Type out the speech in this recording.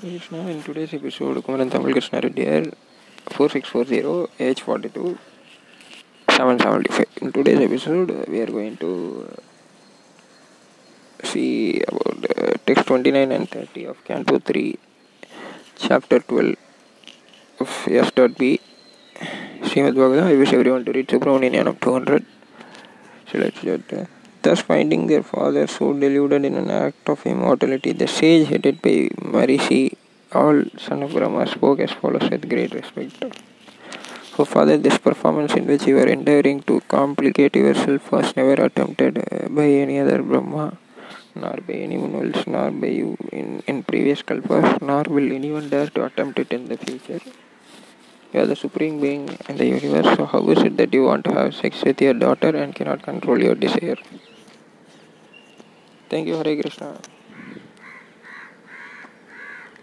Krishna, in today's episode, Kumaran Tamil Krishna Reddy here, 4640, age 42, 775. In today's episode, we are going to see about uh, text 29 and 30 of Canto 3, chapter 12 of S.B. Srimad Bhagavatam. I wish everyone to read Subramanian of 200. So let's start. Uh, Thus, finding their father so deluded in an act of immortality, the sage headed by Marishi, all son of Brahma, spoke as follows with great respect. O father, this performance in which you are endeavoring to complicate yourself was never attempted uh, by any other Brahma, nor by anyone else, nor by you in, in previous kalpas, nor will anyone dare to attempt it in the future. You are the supreme being in the universe, so how is it that you want to have sex with your daughter and cannot control your desire? Thank you, Hare Krishna.